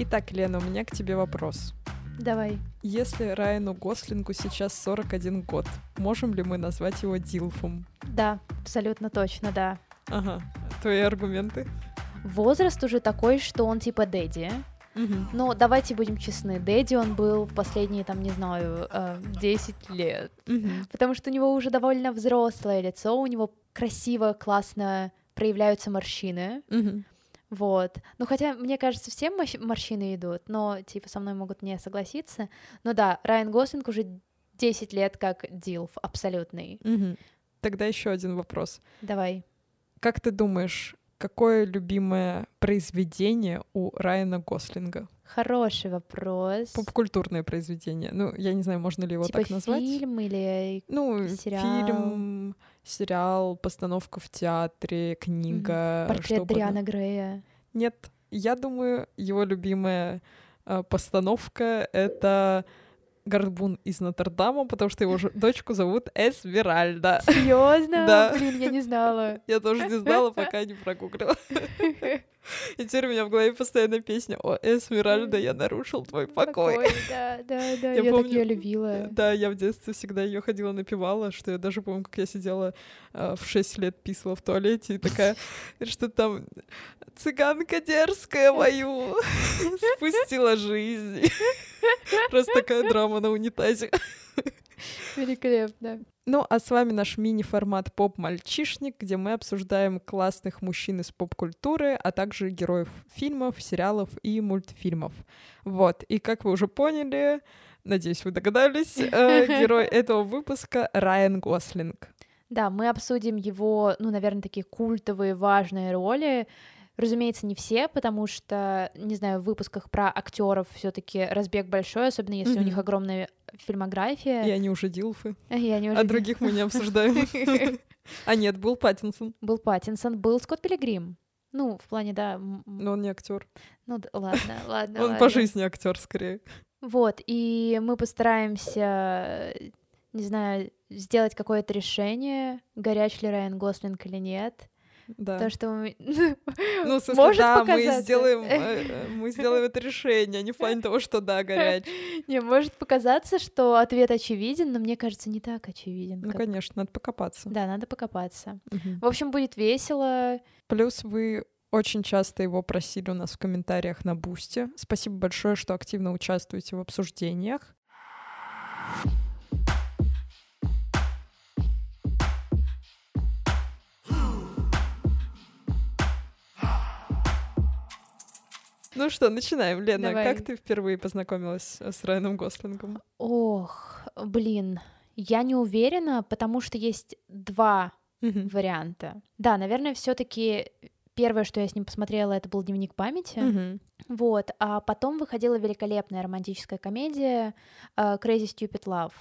Итак, Лена, у меня к тебе вопрос. Давай. Если Райану Гослингу сейчас 41 год, можем ли мы назвать его Дилфом? Да, абсолютно точно, да. Ага. Твои аргументы? Возраст уже такой, что он типа Дэдди. Угу. Но давайте будем честны, Дэдди он был в последние, там, не знаю, э, 10 лет. Мгм. Потому что у него уже довольно взрослое лицо, у него красиво, классно проявляются морщины. Мгм. Вот. Ну, хотя, мне кажется, всем морщины идут, но, типа, со мной могут не согласиться. Но да, Райан Гослинг уже 10 лет как Дилф, абсолютный. Мгм. Тогда еще один вопрос. Давай. Как ты думаешь, какое любимое произведение у Райана Гослинга? Хороший вопрос. Попкультурное произведение. Ну, я не знаю, можно ли его типа так назвать. фильм или... Ну, сериал? фильм, сериал, постановка в театре, книга, что Портрет. Дриана Грея. Нет, я думаю, его любимая э, постановка — это «Горбун из Нотр-Дама», потому что его дочку зовут Эсмеральда. Серьезно? Да. Блин, я не знала. Я тоже не знала, пока не прогуглила. И теперь у меня в голове постоянно песня «О, Эсмеральда, я нарушил твой покой». Покой, Да, да, да. Я Я, так помню, ее любила. Да, я в детстве всегда ее ходила напевала, что я даже помню, как я сидела э, в 6 лет писала в туалете и такая, что там цыганка дерзкая мою спустила жизнь. Просто такая драма на унитазе. Великолепно. Ну, а с вами наш мини-формат «Поп-мальчишник», где мы обсуждаем классных мужчин из поп-культуры, а также героев фильмов, сериалов и мультфильмов. Вот, и как вы уже поняли, надеюсь, вы догадались, э, герой этого выпуска — Райан Гослинг. Да, мы обсудим его, ну, наверное, такие культовые, важные роли. Разумеется, не все, потому что, не знаю, в выпусках про актеров все-таки разбег большой, особенно если у Мгм. них огромная фильмография. И они уже дилфы, Я не а уже- других мы не обсуждаем. А нет, был Паттинсон, Был Паттинсон, был Скотт Пилигрим. Ну, в плане, да. но он не актер. Ну, ладно, ладно. Он по жизни актер скорее. Вот, и мы постараемся, не знаю, сделать какое-то решение, горяч ли Райан Гослинг или нет. Да. То, что мы... Ну, в смысле, Может да, мы показаться. сделаем, э, э, мы сделаем это решение, а не в плане того, что да, горячий. Не, может показаться, что ответ очевиден, но мне кажется, не так очевиден. Ну, как- конечно, надо покопаться. Да, надо покопаться. Мгм. В общем, будет весело. Плюс вы очень часто его просили у нас в комментариях на Бусте. Спасибо большое, что активно участвуете в обсуждениях. Ну что, начинаем. Лена, Давай. как ты впервые познакомилась э, с Райаном Гослингом? Ох, блин, я не уверена, потому что есть два Мгм. варианта. Да, наверное, все-таки первое, что я с ним посмотрела, это был дневник памяти. Мгм. Вот, а потом выходила великолепная романтическая комедия э, Crazy Stupid Love.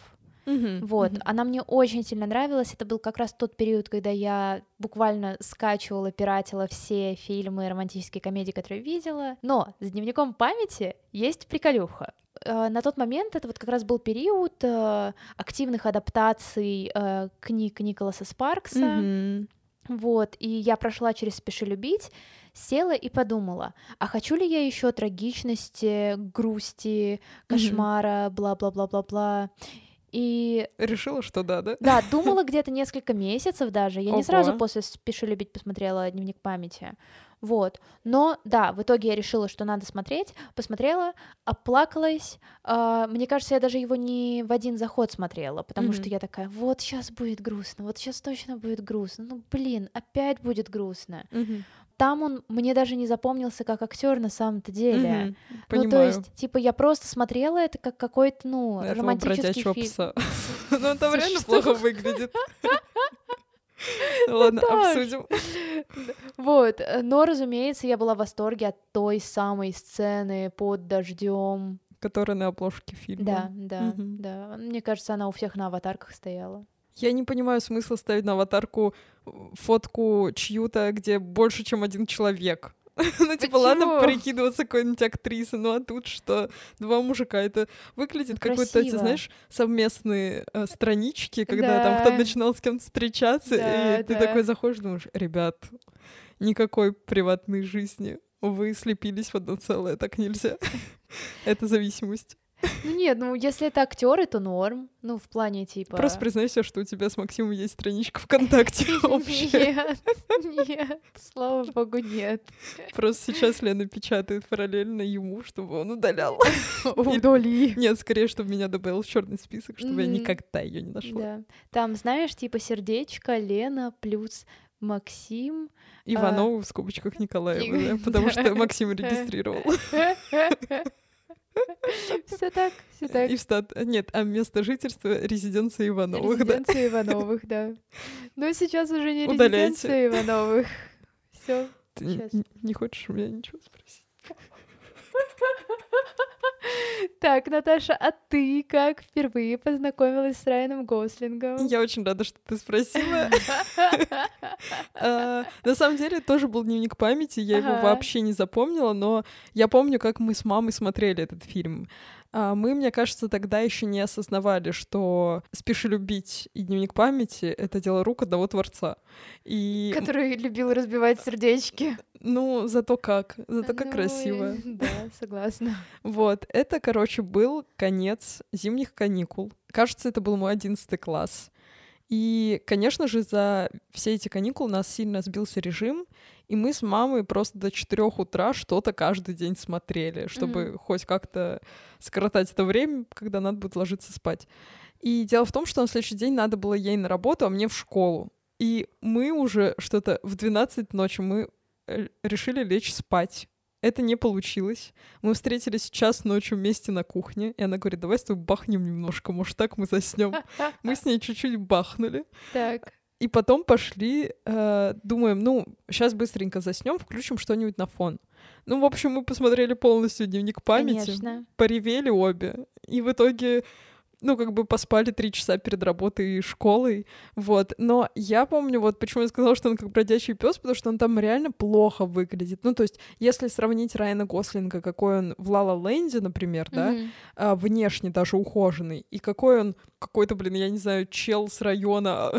Мгм. Вот, Мгм. она мне очень сильно нравилась. Это был как раз тот период, когда я буквально скачивала, пиратила все фильмы романтические комедии, которые видела. Но с дневником памяти есть приколюха. Э, На тот момент это вот как раз был период э, активных адаптаций э, книг Николаса Спаркса. Мгм. Вот, и я прошла через «Спеши любить», села и подумала, а хочу ли я еще трагичности, грусти, кошмара, бла-бла-бла-бла-бла. И Решила, что да, да? да, думала где-то несколько месяцев даже. Я не сразу Ого. после «Спеши любить» посмотрела «Дневник памяти». Вот. Но да, в итоге я решила, что надо смотреть. Посмотрела, оплакалась. А, мне кажется, я даже его не в один заход смотрела, потому что Мгм. я такая, вот сейчас будет грустно, вот сейчас точно будет грустно. Ну, блин, опять будет грустно. Мгм. Там он мне даже не запомнился как актер на самом-то деле. Ну, Понимаю. то есть, типа, я просто смотрела это как какой-то, ну, Этого романтический фильм. пса. Ну, он там реально плохо выглядит. Ладно, обсудим. Вот, но, разумеется, я была в восторге от той самой сцены под дождем. Который на обложке фильма. Да, да, да. Мне кажется, она у всех на аватарках стояла. Я не понимаю смысла ставить на аватарку э, фотку чью-то, где больше, чем один человек. Ну, типа, ладно прикидываться какой-нибудь актрисой, ну а тут что? Два мужика. Это выглядит Ну, как будто, эти, красиво. знаешь, совместные э, странички, когда там кто-то начинал с кем-то встречаться, Да, и ты такой заходишь, думаешь, ребят, никакой приватной жизни. вы слепились в одно целое, так нельзя. Это зависимость. Ну нет, ну если это актеры, то норм. Ну, в плане типа. Просто признайся, что у тебя с Максимом есть страничка ВКонтакте общая. Нет, нет, слава богу, нет. Просто сейчас Лена печатает параллельно ему, чтобы он удалял. Удали. Нет, скорее, чтобы меня добавил в черный список, чтобы я никогда ее не нашла. Да. Там, знаешь, типа сердечко, Лена плюс Максим. Иванова в скобочках Николаева, потому что Максим регистрировал. Все так, все так. И в стат... Нет, а место жительства — резиденция Ивановых, резиденция да? Ивановых, да. Но сейчас уже не резиденция Ивановых. Все. Ты не хочешь у меня ничего спросить? Так, Наташа, а ты как впервые познакомилась с Райаном Гослингом? Я очень рада, что ты спросила. А, на самом деле, тоже был дневник памяти, я его вообще не запомнила, но я помню, как мы с мамой смотрели этот фильм. А, мы, мне кажется, тогда еще не осознавали, что «Спеши любить» и «Дневник памяти» — это дело рук одного творца. И... Который любил разбивать сердечки. Ну, зато как. Зато как ну, красиво. Да, согласна. Вот. Это, короче, был конец зимних каникул. Кажется, это был мой одиннадцатый класс. И, конечно же, за все эти каникулы у нас сильно сбился режим, и мы с мамой просто до 4 утра что-то каждый день смотрели, чтобы mm-hmm. хоть как-то скоротать это время, когда надо будет ложиться спать. И дело в том, что на следующий день надо было ей на работу, а мне в школу. И мы уже что-то в 12 ночи мы решили лечь спать. Это не получилось. Мы встретились час ночью вместе на кухне, и она говорит, давай с тобой бахнем немножко, может, так мы заснем. Мы с ней чуть-чуть бахнули. Так. И потом пошли, э, думаем, ну, сейчас быстренько заснем, включим что-нибудь на фон. Ну, в общем, мы посмотрели полностью дневник памяти, Конечно. поревели обе. И в итоге ну, как бы поспали три часа перед работой и школой, вот. Но я помню, вот почему я сказала, что он как бродячий пес, потому что он там реально плохо выглядит. Ну, то есть, если сравнить Райана Гослинга, какой он в Лала Ленде, например, да, mm-hmm. а, внешне даже ухоженный, и какой он какой-то, блин, я не знаю, чел с района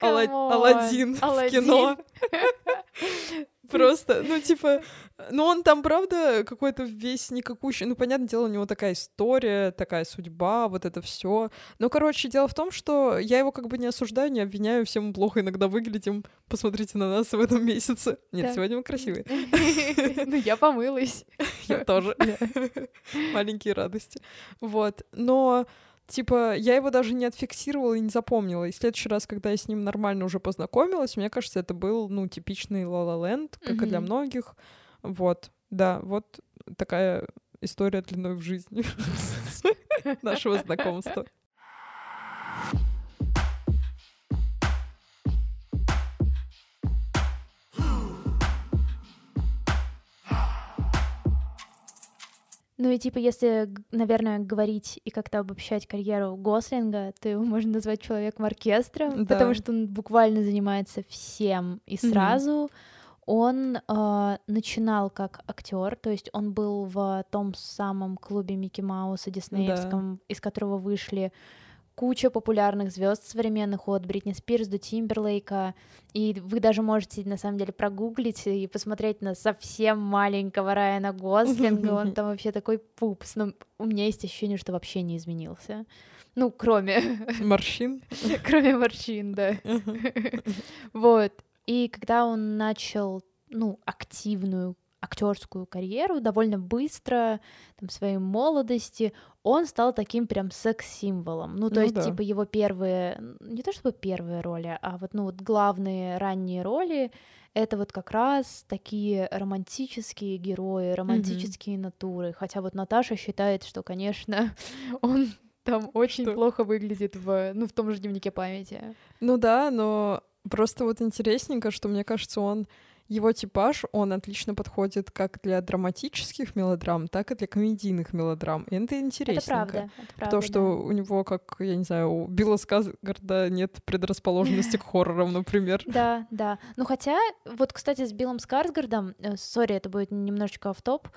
Аладдин в кино. Просто, ну, типа, ну, он там, правда, какой-то весь никакущий. Ну, понятное дело, у него такая история, такая судьба, вот это все. Но, короче, дело в том, что я его как бы не осуждаю, не обвиняю, все мы плохо иногда выглядим. Посмотрите на нас в этом месяце. Нет, сегодня мы красивые. Ну, я помылась. Я тоже. Маленькие радости. Вот. Но Типа, я его даже не отфиксировала и не запомнила. И в следующий раз, когда я с ним нормально уже познакомилась, мне кажется, это был, ну, типичный La Land, как mm-hmm. и для многих. Вот, да, вот такая история длиной в жизни нашего знакомства. Ну и типа, если, наверное, говорить и как-то обобщать карьеру Гослинга, то его можно назвать человеком оркестра, да. потому что он буквально занимается всем и сразу. Mm-hmm. Он э, начинал как актер, то есть он был в том самом клубе Микки Мауса диснеевском, да. из которого вышли куча популярных звезд современных от Бритни Спирс до Тимберлейка, и вы даже можете на самом деле прогуглить и посмотреть на совсем маленького Райана Гослинга, он там вообще такой пупс, но у меня есть ощущение, что вообще не изменился. Ну, кроме... Морщин? Кроме морщин, да. Вот. И когда он начал, ну, активную актерскую карьеру довольно быстро, там, в своей молодости, он стал таким прям секс-символом. Ну, то ну, есть, да. типа, его первые, не то чтобы первые роли, а вот, ну, вот главные ранние роли это вот как раз такие романтические герои, романтические mm-hmm. натуры. Хотя вот Наташа считает, что, конечно, он там очень что? плохо выглядит в, ну, в том же дневнике памяти. Ну да, но просто вот интересненько, что мне кажется, он его типаж, он отлично подходит как для драматических мелодрам, так и для комедийных мелодрам. И это интересно. Это правда, это правда. Потому что да. у него, как, я не знаю, у Билла Сказгарда нет предрасположенности к хоррорам, например. Да, да. Ну хотя, вот, кстати, с Биллом Скарсгардом, э, сори, это будет немножечко в топ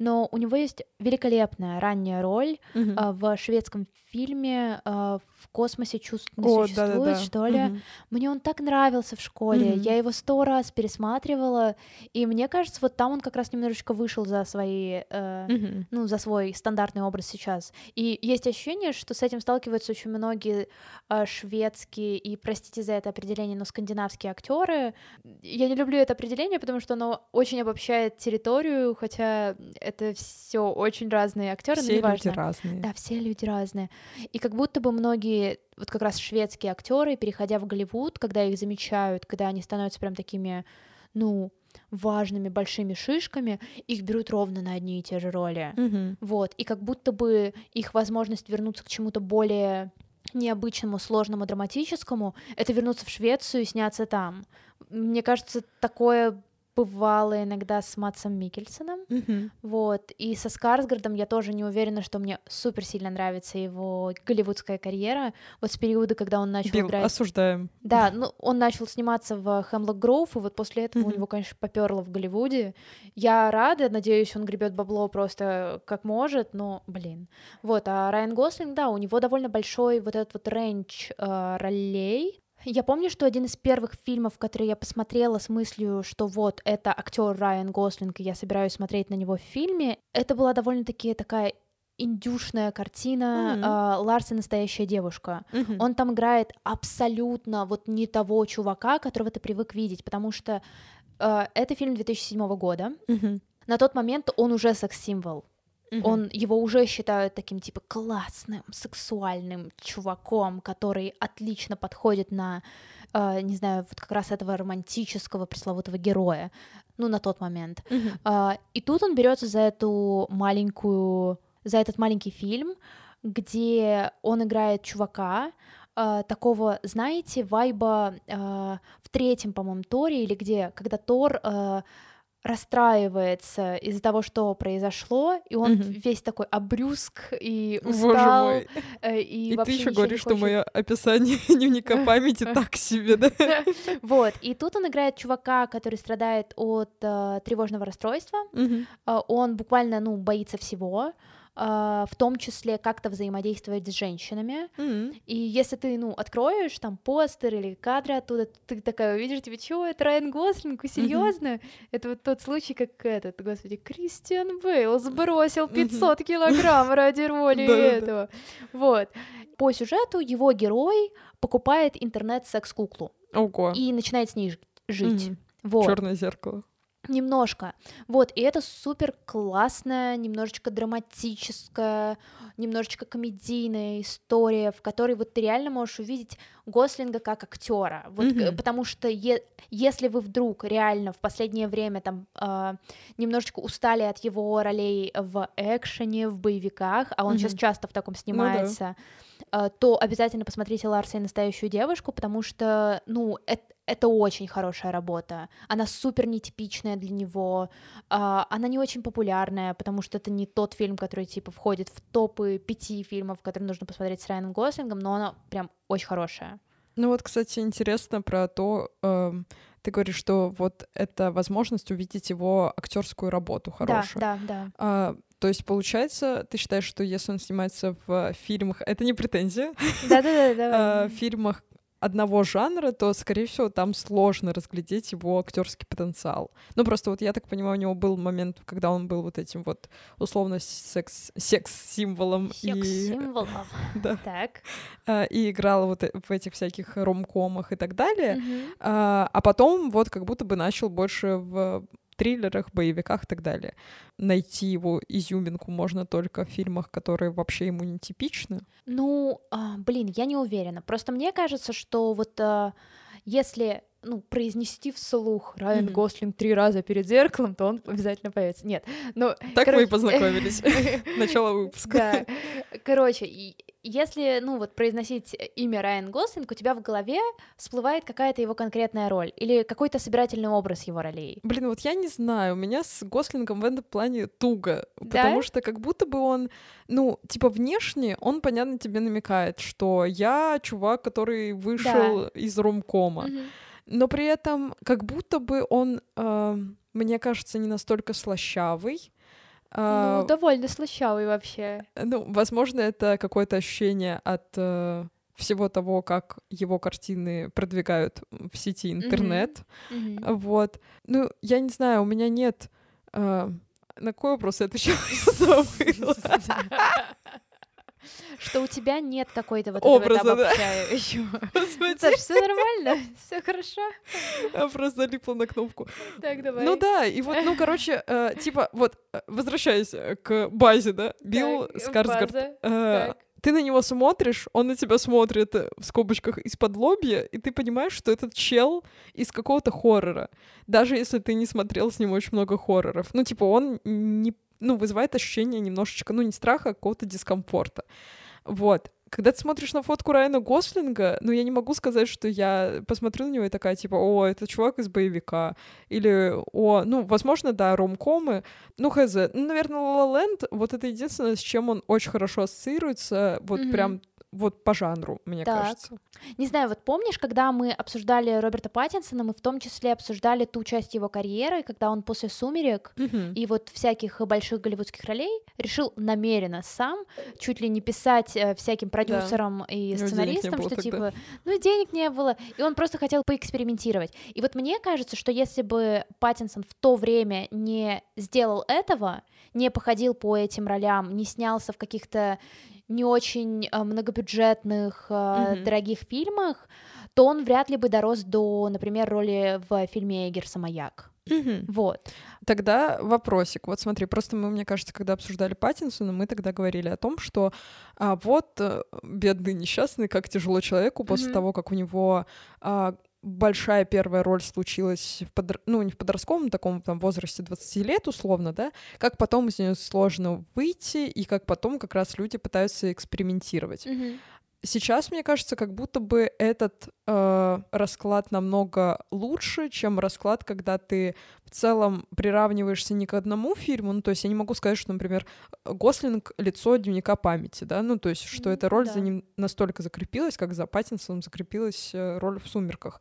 но у него есть великолепная ранняя роль в шведском фильме в космосе чувств не О, существует, да, да, да. что ли. Мне он так нравился в школе. Я его сто раз пересматривала устраивало. И мне кажется, вот там он как раз немножечко вышел за свои, э, Мгм. ну, за свой стандартный образ сейчас. И есть ощущение, что с этим сталкиваются очень многие э, шведские и, простите за это определение, но скандинавские актеры. Я не люблю это определение, потому что оно очень обобщает территорию, хотя это все очень разные актеры, но Все люди неважно. разные. Да, все люди разные. И как будто бы многие, вот как раз шведские актеры, переходя в Голливуд, когда их замечают, когда они становятся прям такими, ну, важными большими шишками, их берут ровно на одни и те же роли. Мгм. Вот, и как будто бы их возможность вернуться к чему-то более необычному, сложному, драматическому, это вернуться в Швецию и сняться там. Мне кажется, такое бывало иногда с Мадсом Миккельсеном, Мгм. вот, и со Скарсгардом я тоже не уверена, что мне супер сильно нравится его голливудская карьера, вот с периода, когда он начал Билл, играть... осуждаем. Да, ну, он начал сниматься в Hemlock Grove, и вот после этого у Мгм. него, конечно, поперло в Голливуде. Я рада, надеюсь, он гребет бабло просто как может, но, блин. Вот, а Райан Гослинг, да, у него довольно большой вот этот вот range э, ролей. Я помню, что один из первых фильмов, который я посмотрела с мыслью, что вот это актер Райан Гослинг, и я собираюсь смотреть на него в фильме, это была довольно-таки такая индюшная картина Мгм. э, Ларс и настоящая девушка. Мгм. Он там играет абсолютно вот не того чувака, которого ты привык видеть, потому что э, это фильм 2007 года. Мгм. На тот момент он уже секс-символ. Мгм. Он его уже считают таким типа классным, сексуальным чуваком, который отлично подходит на, э, не знаю, вот как раз этого романтического пресловутого героя. Ну, на тот момент. Мгм. А, и тут он берется за эту маленькую, за этот маленький фильм, где он играет чувака, а, такого, знаете, вайба а, в третьем, по-моему, Торе, или где, когда Тор а, расстраивается из-за того, что произошло, и он Мгм. весь такой обрюзг и Боже устал, мой. э, и, И, ты еще говоришь, что мое описание дневника памяти так себе, да? Вот, и тут он играет чувака, который страдает от э, тревожного расстройства. А, он буквально, ну, боится всего, в том числе как-то взаимодействовать с женщинами. Мгм. И если ты, ну, откроешь там постер или кадры оттуда, ты такая увидишь, типа, чего, это Райан Гослинг, серьезно? Это вот тот случай, как этот, господи, Кристиан Бейл сбросил Мгм. 500 килограмм ради роли этого. Вот. По сюжету его герой покупает интернет-секс-куклу Ого. и начинает с ней жить. Вот. Черное зеркало. Немножко. Вот, и это супер классная, немножечко драматическая, немножечко комедийная история, в которой вот ты реально можешь увидеть Гослинга как актера. Вот, Мгм. потому что е- если вы вдруг реально в последнее время там а, немножечко устали от его ролей в экшене, в боевиках, а он сейчас Мгм. часто в таком Ну да. А, то обязательно посмотрите Ларса и настоящую девушку, потому что, ну, это это очень хорошая работа. Она супер нетипичная для него. а, она не очень популярная, потому что это не тот фильм, который типа входит в топы пяти фильмов, которые нужно посмотреть с Райаном Гослингом, но она прям очень хорошая. Ну вот, кстати, интересно про то, эм, ты говоришь, что вот это возможность увидеть его актерскую работу хорошую. Да, да, да. А, то есть, получается, ты считаешь, что если он снимается в фильмах, это не претензия, Да, да, да, а, давай. в фильмах одного жанра, то, скорее всего, там сложно разглядеть его актерский потенциал. Ну, просто вот я так понимаю, у него был момент, когда он был вот этим вот условно секс, секс-символом и, Секс-символов. да, Так. а, и играл вот в этих всяких ромкомах и так далее. А, а потом вот как будто бы начал больше в триллерах, боевиках и так далее. Найти его изюминку можно только в фильмах, которые вообще ему не типичны. Ну, а, блин, я не уверена. Просто мне кажется, что вот а, если ну, произнести вслух Райан Мгм. Гослинг три раза перед зеркалом, то он обязательно появится. Нет, ну... Так мы и короче, познакомились. Начало выпуска. Да. Короче, если, ну, вот произносить имя Райан Гослинг, у тебя в голове всплывает какая-то его конкретная роль или какой-то собирательный образ его ролей. Блин, вот я не знаю, у меня с Гослингом в этом плане туго, Да? потому что как будто бы он, ну, типа внешне, он, понятно, тебе намекает, что я чувак, который вышел из ромкома, Мгм. Но при этом как будто бы он, э, мне кажется, не настолько слащавый. Ну, довольно слащавый вообще. Ну, возможно, это какое-то ощущение от э, всего того, как его картины продвигают в сети интернет. Мгм. Вот. Ну, я не знаю, у меня нет... э, на какой вопрос я отвечала? Что у тебя нет какой-то вот Образа, этого да. обобщающего. Господи, Саш, все нормально, все хорошо. я просто залипла на кнопку. Так, давай. Ну да, и вот, ну, короче, э, типа, вот, э, возвращаясь э, к базе, да, Билл Скарсгард. ты на него смотришь, он на тебя смотрит в скобочках из-под лобья, и ты понимаешь, что этот чел из какого-то хоррора. Даже если ты не смотрел с ним очень много хорроров. Ну, типа, он не, ну, вызывает ощущение немножечко, ну, не страха, а какого-то дискомфорта. Вот. Когда ты смотришь на фотку Райана Гослинга, ну, я не могу сказать, что я посмотрю на него и такая, типа, о, это чувак из боевика. Или, о, ну, возможно, да, ромкомы. Ну, хз. Ну, наверное, La La Land, вот это единственное, с чем он очень хорошо ассоциируется, вот Мгм. прям вот по жанру, мне Так. кажется. Не знаю, вот помнишь, когда мы обсуждали Роберта Паттинсона, мы в том числе обсуждали ту часть его карьеры, когда он после «Сумерек» Мгм. и вот всяких больших голливудских ролей решил намеренно сам чуть ли не писать э, всяким продюсерам и денег не сценаристам, что тогда. типа, ну денег не было, и он просто хотел поэкспериментировать. И вот мне кажется, что если бы Паттинсон в то время не сделал этого, не походил по этим ролям, не снялся в каких-то не очень э, многобюджетных, Мгм. дорогих фильмах, то он вряд ли бы дорос до, например, роли в фильме Эггерса «Маяк». Мгм. Вот. Тогда вопросик. Вот смотри, просто мы, мне кажется, когда обсуждали Паттинсона, мы тогда говорили о том, что а, вот э, бедный несчастный, как тяжело человеку после Мгм. того, как у него а, большая первая роль случилась в подр- ну не в подростковом таком там возрасте 20 лет условно, да, как потом из нее сложно выйти и как потом как раз люди пытаются экспериментировать. Сейчас, мне кажется, как будто бы этот э, расклад намного лучше, чем расклад, когда ты в целом приравниваешься не к одному фильму. Ну, то есть я не могу сказать, что, например, Гослинг — лицо дневника памяти, да, ну, то есть что М, эта роль да. за ним настолько закрепилась, как за Паттинсоном закрепилась э, роль в «Сумерках».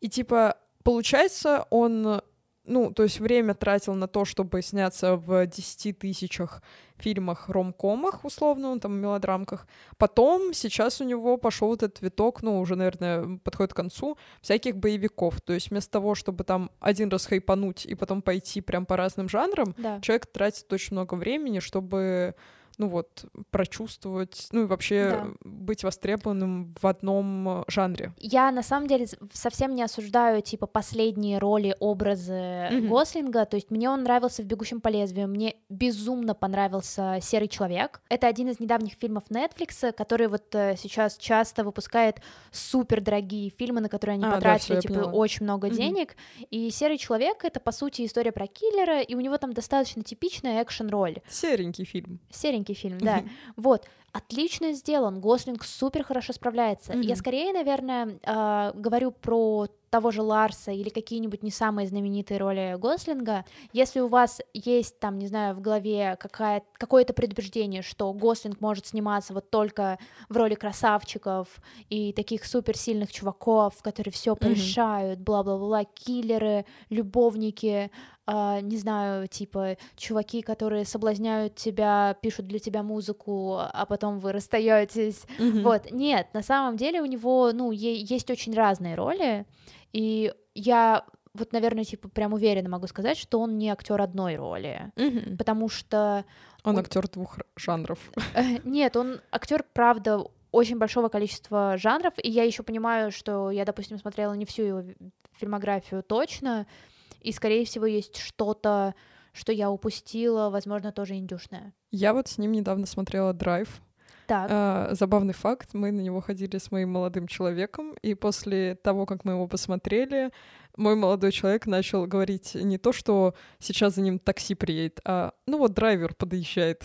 И, типа, получается, он ну, то есть время тратил на то, чтобы сняться в 10 тысячах фильмах ромкомах, условно, он там, мелодрамках. Потом сейчас у него пошел вот этот виток, ну, уже, наверное, подходит к концу, всяких боевиков. То есть вместо того, чтобы там один раз хайпануть и потом пойти прям по разным жанрам, Да. человек тратит очень много времени, чтобы ну вот, прочувствовать, ну и вообще Да. быть востребованным в одном э, жанре. Я на самом деле совсем не осуждаю типа последние роли, образы Мгм. Гослинга. То есть мне он нравился в «Бегущем по лезвию», мне безумно понравился «Серый человек». Это один из недавних фильмов Netflix, который вот э, сейчас часто выпускает супер дорогие фильмы, на которые они А, да, потратили я типа поняла. очень много Мгм. денег. И «Серый человек» — это по сути история про киллера, и у него там достаточно типичная экшен-роль. Серенький фильм. Серенький фильм, да. Вот, отлично сделан, Гослинг супер хорошо справляется. Я скорее, наверное, а, говорю про того же Ларса или какие-нибудь не самые знаменитые роли Гослинга. Если у вас есть там, не знаю, в голове какое-то предубеждение, что Гослинг может сниматься вот только в роли красавчиков и таких суперсильных чуваков, которые все порешают, бла-бла-бла, киллеры, любовники, а, не знаю, типа чуваки, которые соблазняют тебя, пишут для тебя музыку, а потом вы расстаетесь. Мгм. Вот, нет, на самом деле у него, ну, е- есть очень разные роли, и я вот, наверное, типа прям уверенно могу сказать, что он не актер одной роли, Мгм. потому что Он он- актер двух жанров. э, нет, он актер, правда, очень большого количества жанров, и я еще понимаю, что я, допустим, смотрела не всю его фильмографию точно, и, скорее всего, есть что-то, что я упустила, возможно, тоже индюшное. Я вот с ним недавно смотрела «Драйв». Так, А, забавный факт, мы на него ходили с моим молодым человеком, и после того, как мы его посмотрели, мой молодой человек начал говорить не то, что сейчас за ним такси приедет, а ну вот драйвер подъезжает.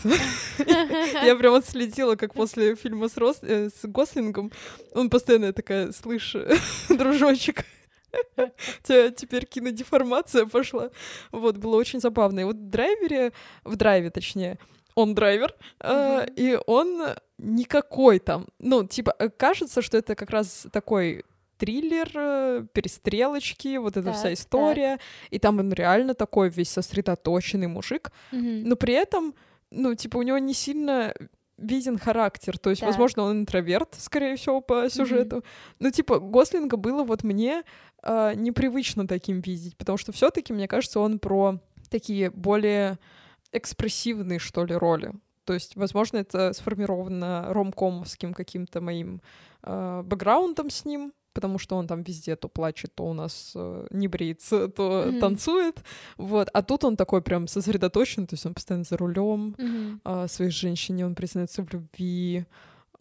Я прям отследила, как после фильма с, э, Гослингом он постоянно такая, слышь, дружочек, тебя теперь кинодеформация пошла. Вот, было очень забавно. И вот в драйвере, в драйве точнее, он драйвер, а, Мгм. и он никакой там. Ну, типа, э, кажется, что это как раз такой триллер, э, перестрелочки, вот эта Так, вся так. история. И там он реально такой весь сосредоточенный мужик, мгм. но при этом, ну, типа, у него не сильно виден характер. То есть, Да. возможно, он интроверт, скорее всего, по сюжету. Ну, типа, Гослинга было вот мне а, непривычно таким видеть, потому что все таки мне кажется, он про такие более экспрессивные, что ли, роли. То есть, возможно, это сформировано ромкомовским каким-то моим э, бэкграундом с ним, потому что он там везде то плачет, то у нас э, не бреется, то Мгм. танцует. Вот. А тут он такой прям сосредоточен, то есть он постоянно за рулем, Мгм. а, своей женщине он признается в любви,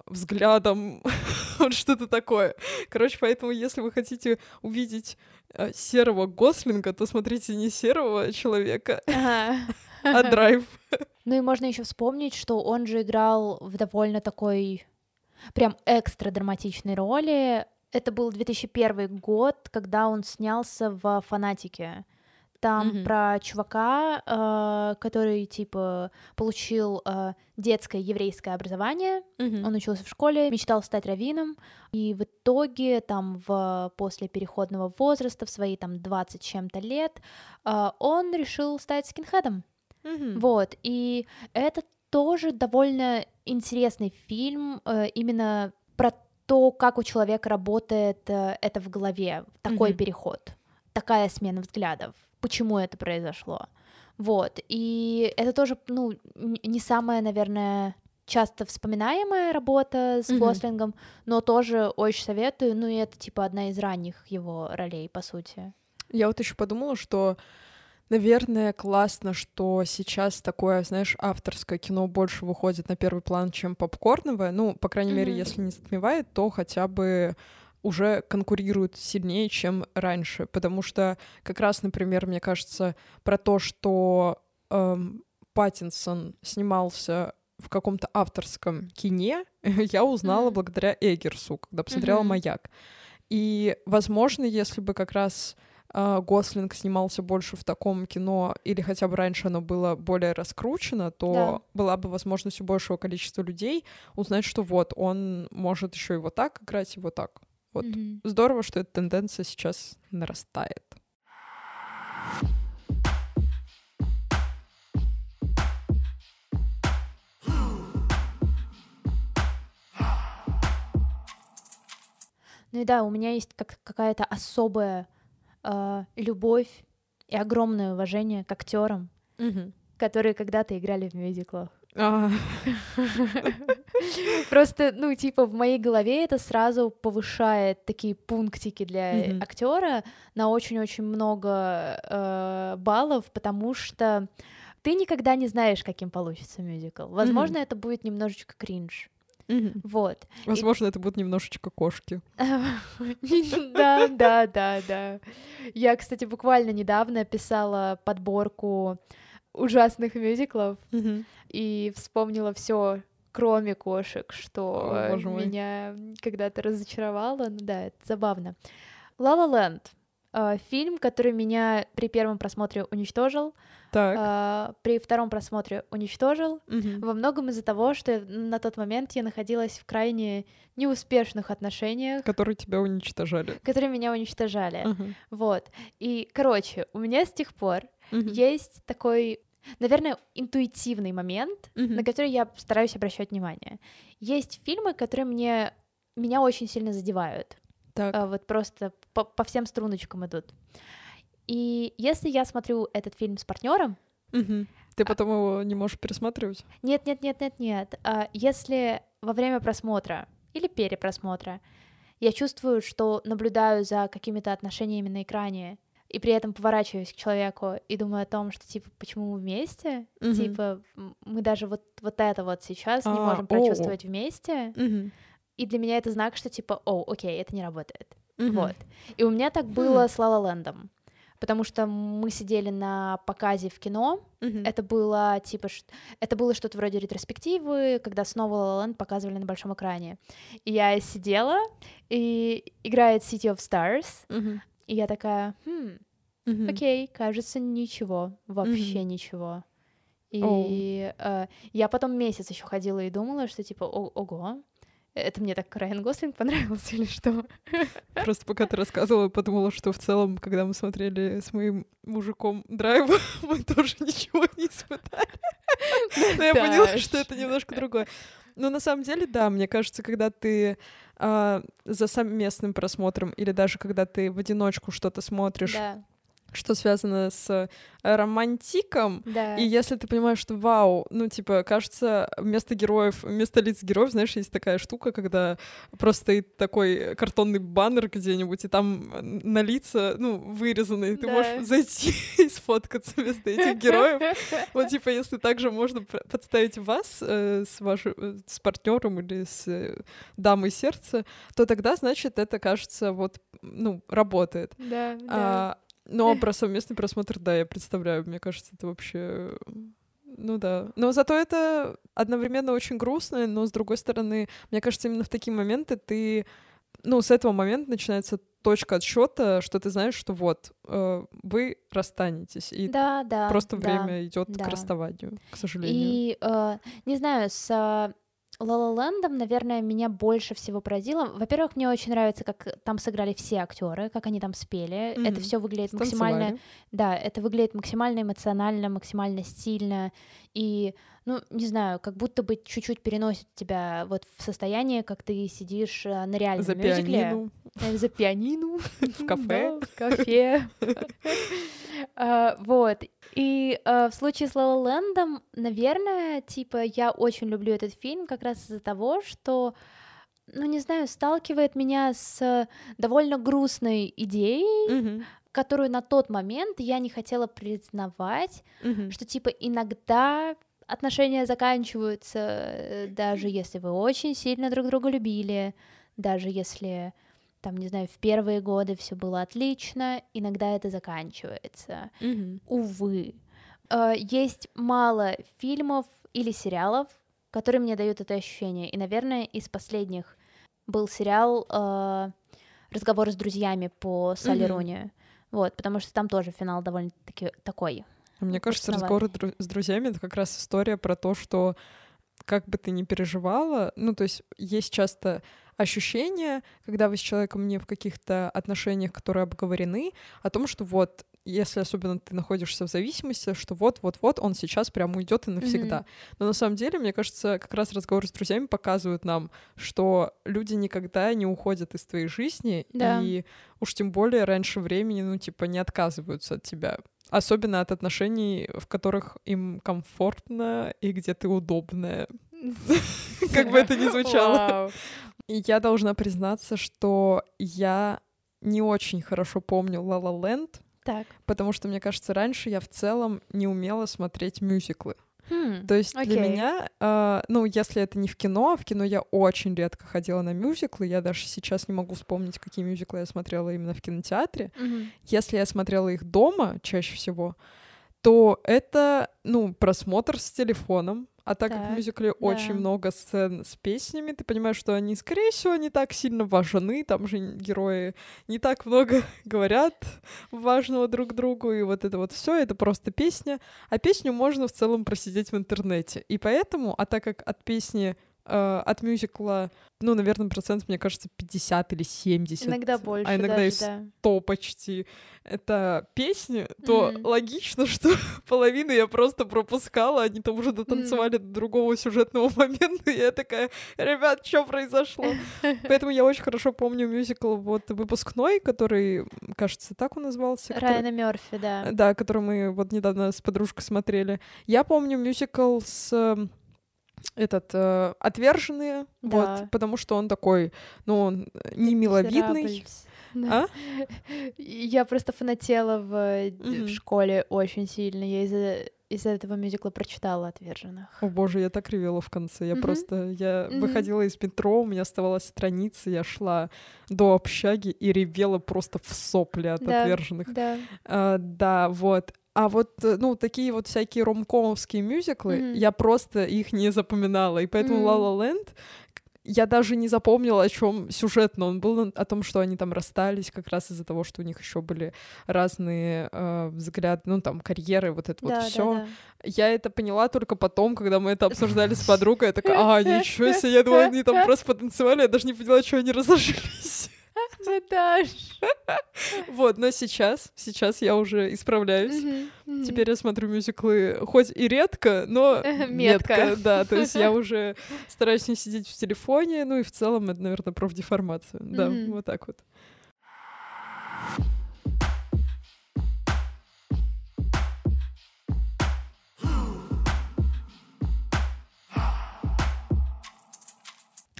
взглядом, вот что-то такое. Короче, поэтому, если вы хотите увидеть э, серого Гослинга, то смотрите не серого человека, Ага. а драйв. Ну и можно еще вспомнить, что он же играл в довольно такой прям экстра драматичной роли. Это был 2001 год, когда он снялся в «Фанатике». Там Мгм. про чувака, э, который, типа, получил э, детское еврейское образование, он учился в школе, мечтал стать раввином, и в итоге там в, после переходного возраста, в свои там 20 с чем-то лет, э, он решил стать скинхедом. Мгм. Вот, и это тоже довольно интересный фильм, э, именно про то, как у человека работает э, это в голове, такой Мгм. переход, такая смена взглядов, почему это произошло. Вот, и это тоже, ну, не самая, наверное, часто вспоминаемая работа с Мгм. Гослингом, но тоже очень советую, ну, и это, типа, одна из ранних его ролей, по сути. Я вот еще подумала, что, наверное, классно, что сейчас такое, знаешь, авторское кино больше выходит на первый план, чем попкорновое. Ну, по крайней мере, Мгм. если не затмевает, то хотя бы уже конкурирует сильнее, чем раньше. Потому что как раз, например, мне кажется, про то, что эм, Паттинсон снимался в каком-то авторском кине, я узнала Мгм. благодаря Эггерсу, когда посмотрела Мгм. «Маяк». И, возможно, если бы как раз Гослинг снимался больше в таком кино, или хотя бы раньше оно было более раскручено, то Да. была бы возможность у большего количества людей узнать, что вот он может еще и вот так играть, и вот так. Вот. Мгм. Здорово, что эта тенденция сейчас нарастает. Ну и да, у меня есть как какая-то особая э, любовь и огромное уважение к актерам, которые когда-то играли в мюзиклах. А, Просто, ну, типа, в моей голове это сразу повышает такие пунктики для актера на очень-очень много э, баллов, потому что ты никогда не знаешь, каким получится мюзикл. Возможно, это будет немножечко кринж. Вот. Возможно, это будут немножечко кошки. Да, да, да, да. Я, кстати, буквально недавно писала подборку ужасных мюзиклов и вспомнила все, кроме кошек, что О, меня когда-то разочаровало. Ну да, это забавно. La La Land. Э, Фильм, который меня при первом просмотре уничтожил, Так. э, при втором просмотре уничтожил, Мгм. во многом из-за того, что на тот момент я находилась в крайне неуспешных отношениях, Которые тебя уничтожали. которые меня уничтожали. Ага. Вот. И, короче, у меня с тех пор Мгм. есть такой, наверное, интуитивный момент, Мгм. на который я стараюсь обращать внимание. Есть фильмы, которые мне меня очень сильно задевают. Так. А, вот просто по, по всем струночкам идут. И если я смотрю этот фильм с партнером, Мгм. Ты потом его не можешь пересматривать? нет, нет, нет, нет, нет, а если во время просмотра или перепросмотра я чувствую, что наблюдаю за какими-то отношениями на экране, и при этом поворачиваюсь к человеку и думаю о том, что типа почему мы вместе, Мгм. типа мы даже вот вот это вот сейчас не А, можем о. прочувствовать вместе, Мгм. И для меня это знак, что типа, о, окей, это не работает. Мгм. Вот. И у меня так было Хм. с La La Land'ом, потому что мы сидели на показе в кино, Мгм. это было типа, это было что-то вроде ретроспективы, когда снова La La Land показывали на большом экране. И я сидела, и играет City of Stars, Мгм. и я такая, хм, Мгм. окей, кажется, ничего, вообще Мгм. ничего. И э, я потом месяц еще ходила и думала, что типа, «О- ого, это мне так Райан Гослинг понравился или что? Просто пока ты рассказывала, подумала, что в целом, когда мы смотрели с моим мужиком драйв, мы тоже ничего не испытали. Но я поняла, что это немножко другое. Ну, на самом деле, да, мне кажется, когда ты а, за совместным просмотром или даже когда ты в одиночку что-то смотришь, что связано с э, романтиком, да. и если ты понимаешь, что вау, ну, типа, кажется, вместо героев, вместо лиц героев, знаешь, есть такая штука, когда просто стоит такой картонный баннер где-нибудь, и там на лица, ну, вырезаны, и ты Да. можешь зайти и сфоткаться вместо этих героев. Вот, типа, если также можно подставить вас э, с вашим, э, с партнером или с э, дамой сердца, то тогда, значит, это, кажется, вот, ну, работает. Да, да. А, но про совместный просмотр, да, я представляю, мне кажется, это вообще... Ну да. Но зато это одновременно очень грустно, но с другой стороны, мне кажется, именно в такие моменты ты... Ну, с этого момента начинается точка отсчета, что ты знаешь, что вот, э, вы расстанетесь, и да, да. просто да. время идет да. к расставанию, к сожалению. И, э, не знаю, с Land, наверное, меня больше всего поразило. Во-первых, мне очень нравится, как там сыграли все актеры, как они там спели. Это Мгм. все выглядит максимально Станцевали. Да, это выглядит максимально эмоционально, максимально стильно. И, ну, не знаю, как будто бы чуть-чуть переносит тебя вот в состояние, как ты сидишь э, на реальном За мюзикле. пианино Э, За пианино. в кафе. В кафе. А, Вот. И э, в случае с La Land, наверное, типа, я очень люблю этот фильм как раз из-за того, что ну, не знаю, сталкивает меня с довольно грустной идеей, которую на тот момент я не хотела признавать, что типа иногда отношения заканчиваются, э, даже если вы очень сильно друг друга любили, даже если там, не знаю, в первые годы все было отлично, иногда это заканчивается. Мгм. Увы. Э, Есть мало фильмов или сериалов, которые мне дают это ощущение. И, наверное, из последних был сериал э, «Разговор с друзьями» по Мгм. Руни. Вот, потому что там тоже финал довольно-таки такой. Мне кажется, дру- с друзьями — это как раз история про то, что как бы ты ни переживала, ну, то есть есть часто ощущение, когда вы с человеком не в каких-то отношениях, которые обговорены, о том, что вот, если особенно ты находишься в зависимости, что вот-вот-вот он сейчас прям уйдет и навсегда. Мгм. Но на самом деле, мне кажется, как раз разговоры с друзьями показывают нам, что люди никогда не уходят из твоей жизни, Да. и уж тем более раньше времени, ну, типа, не отказываются от тебя. Особенно от отношений, в которых им комфортно и где ты удобная. Как бы это ни звучало. И я должна признаться, что я не очень хорошо помню La La Land, Так. потому что, мне кажется, раньше я в целом не умела смотреть мюзиклы. Хм, То есть для окей. меня, а, ну, если это не в кино, а в кино я очень редко ходила на мюзиклы. Я даже сейчас не могу вспомнить, какие мюзиклы я смотрела именно в кинотеатре. мгм. Если я смотрела их дома чаще всего, то это, ну, просмотр с телефоном. А так как в Так, мюзикле очень да. много сцен с песнями, ты понимаешь, что они, скорее всего, не так сильно важны. Там же герои не так много говорят важного друг другу, и вот это вот все, это просто песня. А песню можно в целом просидеть в интернете. И поэтому, а так как от песни э, от мюзикла, ну, наверное, процент, мне кажется, 50 или 70. Иногда больше а иногда даже, и да. 100 почти. Это песни, то Мгм. логично, что половину я просто пропускала, они там уже дотанцевали до другого сюжетного момента, и я такая, ребят, что произошло? Поэтому я очень хорошо помню мюзикл вот выпускной, который, кажется, так он назывался. Райана Мерфи, да. да, который мы вот недавно с подружкой смотрели. Я помню мюзикл с этот э, отверженные, Да. вот, потому что он такой, ну, он не миловидный. Мизерабльс. Да. А? Я просто фанатела в, э, в школе очень сильно. Я из-за из этого мюзикла прочитала «Отверженных». О боже, я так ревела в конце. Я Мгм. просто, я Мгм. выходила из метро, у меня оставалась страница, я шла до общаги и ревела просто в сопли от Да. отверженных. Да. А, да, вот. А вот, э, ну, такие вот всякие ромкомовские мюзиклы, Мгм. я просто их не запоминала. И поэтому Мгм. La La Land я даже не запомнила, о чем сюжетно он был, о том, что они там расстались как раз из-за того, что у них еще были разные э, взгляды, ну, там, карьеры, вот это Да, вот да, все. да. Я это поняла только потом, когда мы это обсуждали с подругой. Я такая, а, ничего себе, я думала, они там просто потанцевали, я даже не поняла, что они разошлись. Наташ. Вот, но сейчас, сейчас я уже исправляюсь. Теперь я смотрю мюзиклы хоть и редко, но Метко. метко, да. То есть я уже стараюсь не сидеть в телефоне, ну и в целом это, наверное, профдеформация. Да, Мгм. вот так вот.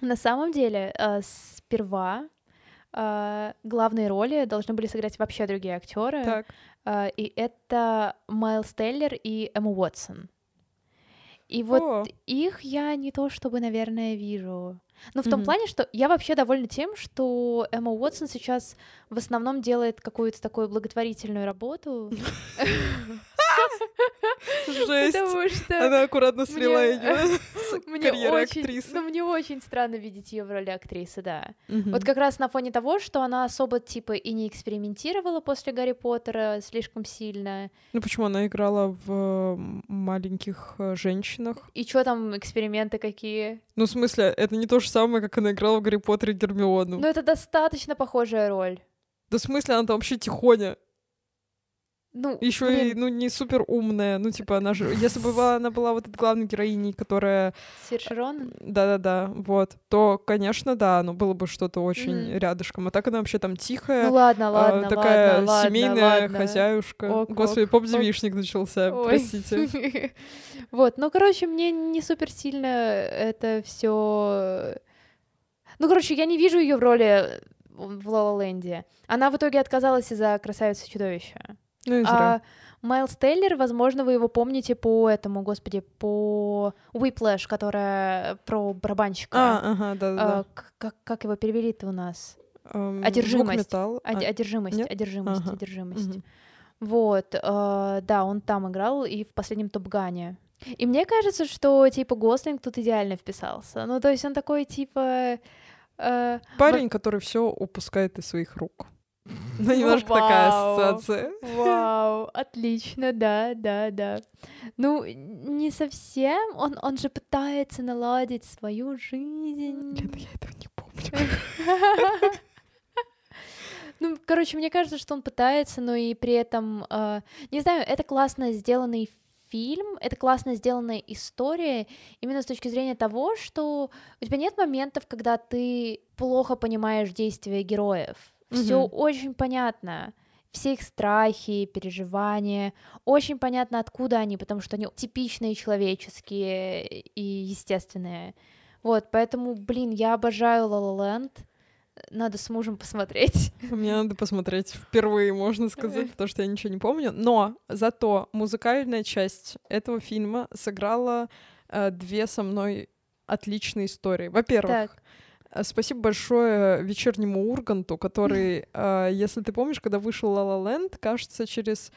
На самом деле, э, сперва э, главные роли должны были сыграть вообще другие актеры. Так. Э, и это Майлз Теллер и Эмма Уотсон. И вот О. их я не то чтобы, наверное, вижу. Но в том Мгм. плане, что я вообще довольна тем, что Эмма Уотсон сейчас в основном делает какую-то такую благотворительную работу. Жесть. Потому что Она аккуратно слила мне- ее с мне карьеры очень, актрисы. ну, мне очень странно видеть ее в роли актрисы, да. Мгм. Вот как раз на фоне того, что она особо типа и не экспериментировала после Гарри Поттера слишком сильно. Ну почему она играла в маленьких э, женщинах? И что там эксперименты какие? Ну, в смысле, это не то же самое, как она играла в Гарри Поттере Гермиону. Ну это достаточно похожая роль. Да в смысле, она там вообще тихоня. Ну, Еще и, ну, не супер умная. Ну, типа, она же. Если бы была- она была вот этой главной героиней, которая. Серж Ронан? Да-да-да, вот, то, конечно, да, ну было бы что-то очень Мгм. рядышком. А так она вообще там тихая. Ну ладно, а, ладно, такая ладно, семейная ладно. хозяюшка. Ок, Господи, ок, поп-девишник начался, Ой. простите. Вот, ну, короче, мне не супер сильно это все. Ну, короче, я не вижу ее в роли в Ла Ленде. Она в итоге отказалась из-за красавицы чудовища. Ну и зря. А Майлз Тейлер, возможно, вы его помните по этому, господи, по Whiplash, которая про барабанщика. А, ага, да-да-да. А, к- как, как его перевели-то у нас? Эм, одержимость. звук-металл. А, Оди- одержимость, нет? одержимость, Ага. одержимость. мгм. Вот, э, да, он там играл и в последнем Топгане. И мне кажется, что типа Гослинг тут идеально вписался. Ну, то есть он такой типа. э, Парень, который все упускает из своих рук. Ну, немножко такая Вау. ассоциация. Вау, отлично, да, да, да. Ну, не совсем. Он, он же пытается наладить свою жизнь. Лена, я этого не помню. Ну, короче, мне кажется, что он пытается, но и при этом, э, не знаю, это классно сделанный фильм, это классно сделанная история, именно с точки зрения того, что у тебя нет моментов, когда ты плохо понимаешь действия героев. Все Мгм. очень понятно. Все их страхи, переживания. Очень понятно, откуда они, потому что они типичные человеческие и естественные. Вот, поэтому, блин, я обожаю La La Land. Надо с мужем посмотреть. Мне надо посмотреть впервые, можно сказать, потому что я ничего не помню. Но зато музыкальная часть этого фильма сыграла э, две со мной отличные истории. Во-первых, Так, спасибо большое вечернему Урганту, который, э, если ты помнишь, когда вышел La La Land, кажется, через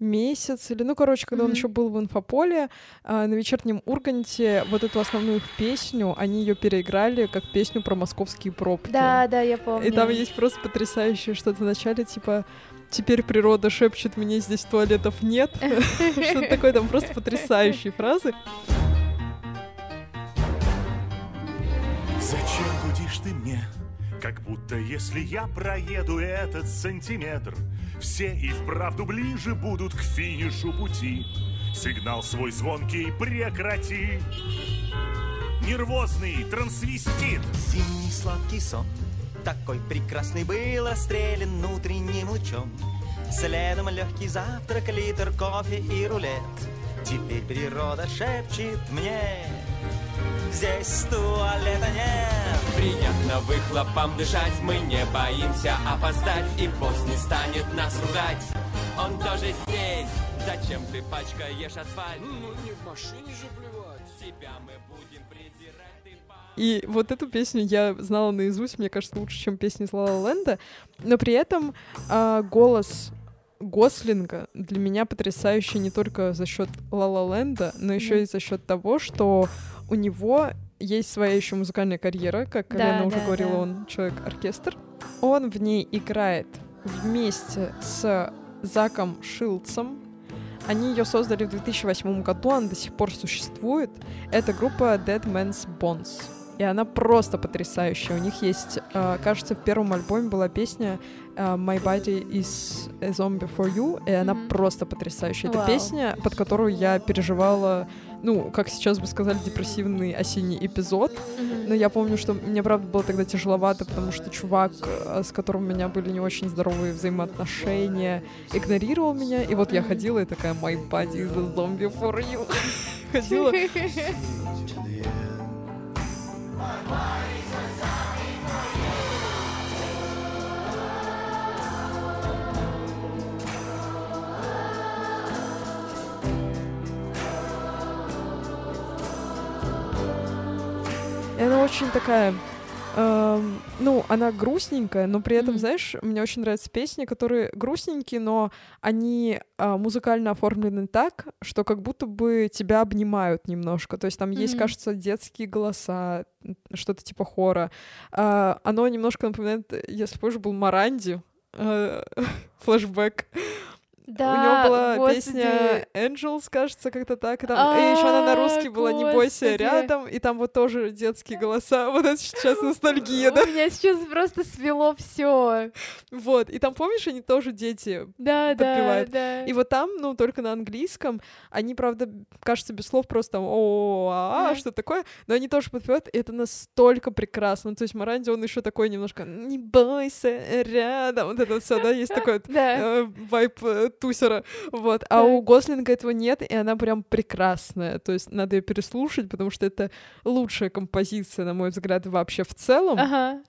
месяц или, ну, короче, когда он Мгм. еще был в инфополе, э, на вечернем Урганте вот эту основную их песню, они ее переиграли как песню про московские пробки. да, да, я помню. И там есть просто потрясающее что-то в начале, типа «Теперь природа шепчет мне, здесь туалетов нет». Что-то такое, там просто потрясающие фразы. Зачем гудишь ты мне? Как будто если я проеду этот сантиметр, все и вправду ближе будут к финишу пути. Сигнал свой звонкий прекрати. Нервозный трансвестит. Зимний сладкий сон Такой прекрасный был расстрелян утренним лучом Следом легкий завтрак, литр кофе и рулет Теперь природа шепчет мне Здесь туалета нет. Приятно выхлопом дышать, мы не боимся опоздать И босс не станет нас ругать, он тоже здесь. Зачем ты пачкаешь асфальт? Ну не в машине же плевать. Тебя мы будем придирать, ты па- И вот эту песню я знала наизусть, мне кажется, лучше, чем песни La Land. Но при этом а, голос Гослинга для меня потрясающий не только за счет La Land, но еще и за счет того, что у него есть своя еще музыкальная карьера, как Да, Лена уже да, говорила, да. он человек-оркестр. Он в ней играет вместе с Заком Шилцем. Они ее создали в 2008 году, она до сих пор существует. Это группа Dead Man's Bones. и она просто потрясающая. У них есть, э, кажется, в первом альбоме была песня э, My Body is a Zombie for You, и она Мгм. просто потрясающая. Это Вау. песня, под которую я переживала, ну, как сейчас бы сказали, депрессивный осенний эпизод. Но я помню, что мне, правда, было тогда тяжеловато, потому что чувак, э, с которым у меня были не очень здоровые взаимоотношения, игнорировал меня. И вот я ходила и такая, my body is a zombie for you. Ходила. И она очень такая... эм, ну, она грустненькая, но при этом, Мгм. знаешь, мне очень нравятся песни, которые грустненькие, но они а, музыкально оформлены так, что как будто бы тебя обнимают немножко. То есть там есть, Мгм. кажется, детские голоса, что-то типа хора. А, оно немножко напоминает, если позже был Маранди, э, флешбэк. Да, У него была господи. песня Angels, кажется, как-то так. И, там, и еще она на А, русский была «Не бойся рядом», и там вот тоже детские голоса. Вот это сейчас ностальгия, да? У меня сейчас просто свело все. Вот. И там, помнишь, они тоже дети. Да, да, Подпевает. да. И вот там, ну, только на английском, они, правда, кажется, без слов просто там о а что такое, но они тоже подпевают, и это настолько прекрасно. То есть Маранди, он еще такой немножко «Не бойся рядом», вот это все, да, есть такой Да. э, вайп э, тусера, вот. А у Гослинга этого нет, и она прям прекрасная. То есть надо ее переслушать, потому что это лучшая композиция, на мой взгляд, вообще в целом. Ага.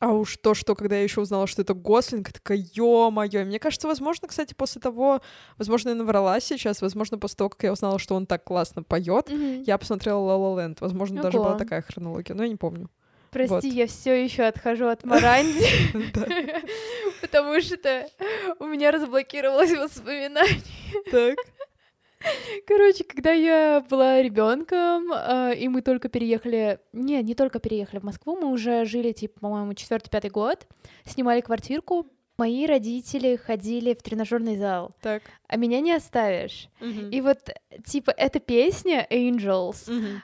А уж то, что когда я еще узнала, что это Гослинг, такая, ё-моё. Мне кажется, возможно, кстати, после того, возможно, я наврала сейчас, возможно, после того, как я узнала, что он так классно поет, Мгм. я посмотрела La La Land. Возможно, даже была Ого. такая хронология, но я не помню. Прости, вот. я все еще отхожу от Маранди, потому что у меня разблокировалось воспоминание. Так. Короче, когда я была ребенком, и мы только переехали, не, не только переехали в Москву, мы уже жили, типа, по-моему, четвертый-пятый год, снимали квартирку. Мои родители ходили в тренажерный зал, Так. а меня не оставишь. Мгм. И вот, типа, эта песня Angels, Мгм.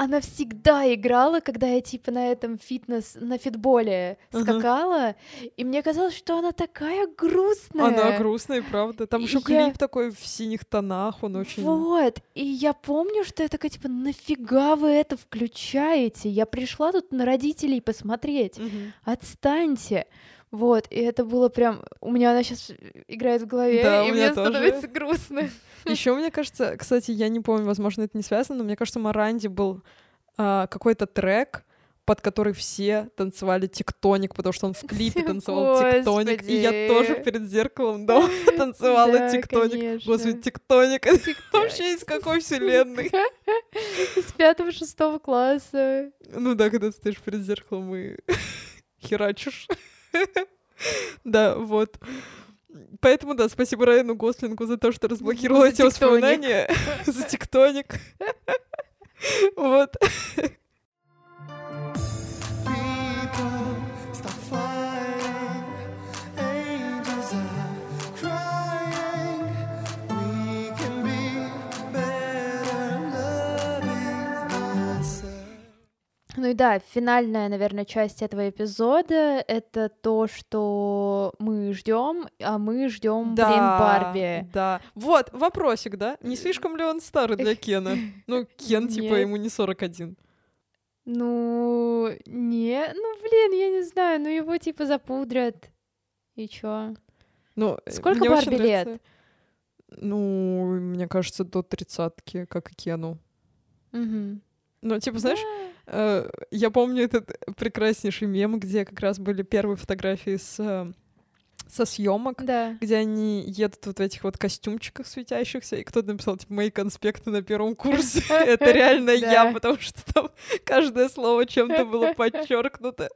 Она всегда играла, когда я типа на этом фитнес, на фитболе скакала, и мне казалось, что она такая грустная. Она грустная, правда. Там еще Я- клип такой в синих тонах, он очень... Вот, и я помню, что я такая, типа, нафига вы это включаете? Я пришла тут на родителей посмотреть, Мгм. отстаньте. Вот, и это было прям... У меня она сейчас играет в голове, Да, и мне тоже. становится грустно. Еще мне кажется, кстати, я не помню, возможно, это не связано, но мне кажется, Маранди был а, какой-то трек, под который все танцевали тектоник, потому что он в клипе танцевал тектоник, и я тоже перед зеркалом дома танцевала тектоник. Господи, тектоник. Это Вообще из какой вселенной? С пятого-шестого класса. Ну да, когда стоишь перед зеркалом и херачишь. Да, вот. Поэтому, да, спасибо Райану Гослингу за то, что разблокировал эти воспоминания. За тектоник. Вот. Ну и да, финальная, наверное, часть этого эпизода это то, что мы ждем, а мы ждем, блин, Барби. Да. Вот, вопросик, да? Не слишком ли он старый для Кена? Ну, Кен, типа, ему не 41. Ну, не, ну, блин, я не знаю, ну его типа запудрят. И чё? Ну, э, Сколько Барби лет? Ну, мне кажется, до тридцатки, как и Кену. Мгм. Ну, типа, знаешь, э, я помню этот прекраснейший мем, где как раз были первые фотографии с, э, со съемок, Да. где они едут вот в этих вот костюмчиках светящихся, и кто-то написал, типа, мои конспекты на первом курсе. Это реально я, потому что там каждое слово чем-то было подчеркнуто.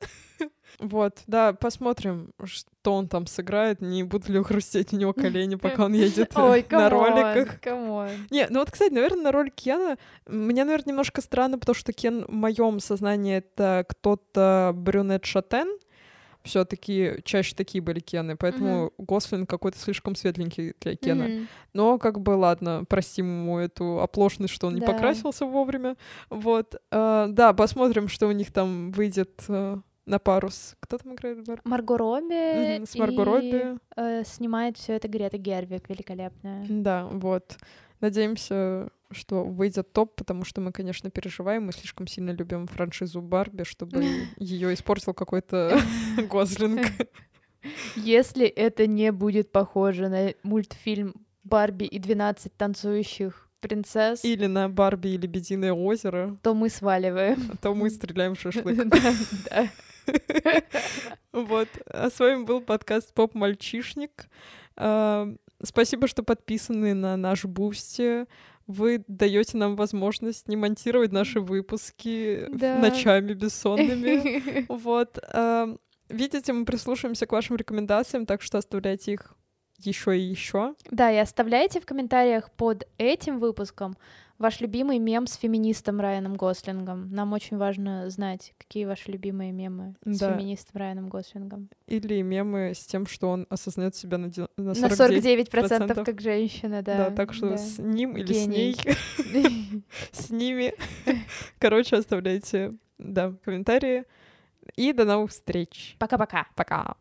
Вот, да, посмотрим, что он там сыграет, не будут ли хрустеть у него колени, пока он едет Ой, на роликах. come on. Не, ну вот, кстати, наверное, на роль Кена мне, наверное, немножко странно, потому что Кен в моем сознании это кто-то брюнет-шатен, все-таки чаще такие были Кены, поэтому Гослинг какой-то слишком светленький для Кена. Мгм. Но как бы ладно, простим ему эту оплошность, что он не Да. покрасился вовремя. Вот. А, да, посмотрим, что у них там выйдет а, на пару с... Кто там играет? в Барби? Марго Робби. Мгм, С Марго и, Робби. э, снимает все это Грета Гервик, великолепная. Да, вот. Надеемся, что выйдет топ, потому что мы, конечно, переживаем, мы слишком сильно любим франшизу Барби, чтобы ее испортил какой-то Гослинг. Если это не будет похоже на мультфильм Барби и 12 танцующих принцесс, Или на Барби и Лебединое озеро, то мы сваливаем. то мы стреляем в шашлык. Вот. А с вами был подкаст Поп Мальчишник. А, Спасибо, что подписаны на наш Boosty. Вы даете нам возможность не монтировать наши выпуски Да. ночами бессонными. Вот. а, Видите, мы прислушаемся к вашим рекомендациям, так что оставляйте их еще и еще. Да, и оставляйте в комментариях под этим выпуском ваш любимый мем с феминистом Райаном Гослингом. Нам очень важно знать, какие ваши любимые мемы с Да. феминистом Райаном Гослингом. Или мемы с тем, что он осознает себя на, де- на На 49%. 49% как женщина, да. Да, так что да. с ним или Гений. с ней, с ними. Короче, оставляйте, да, комментарии. И до новых встреч. Пока-пока. Пока.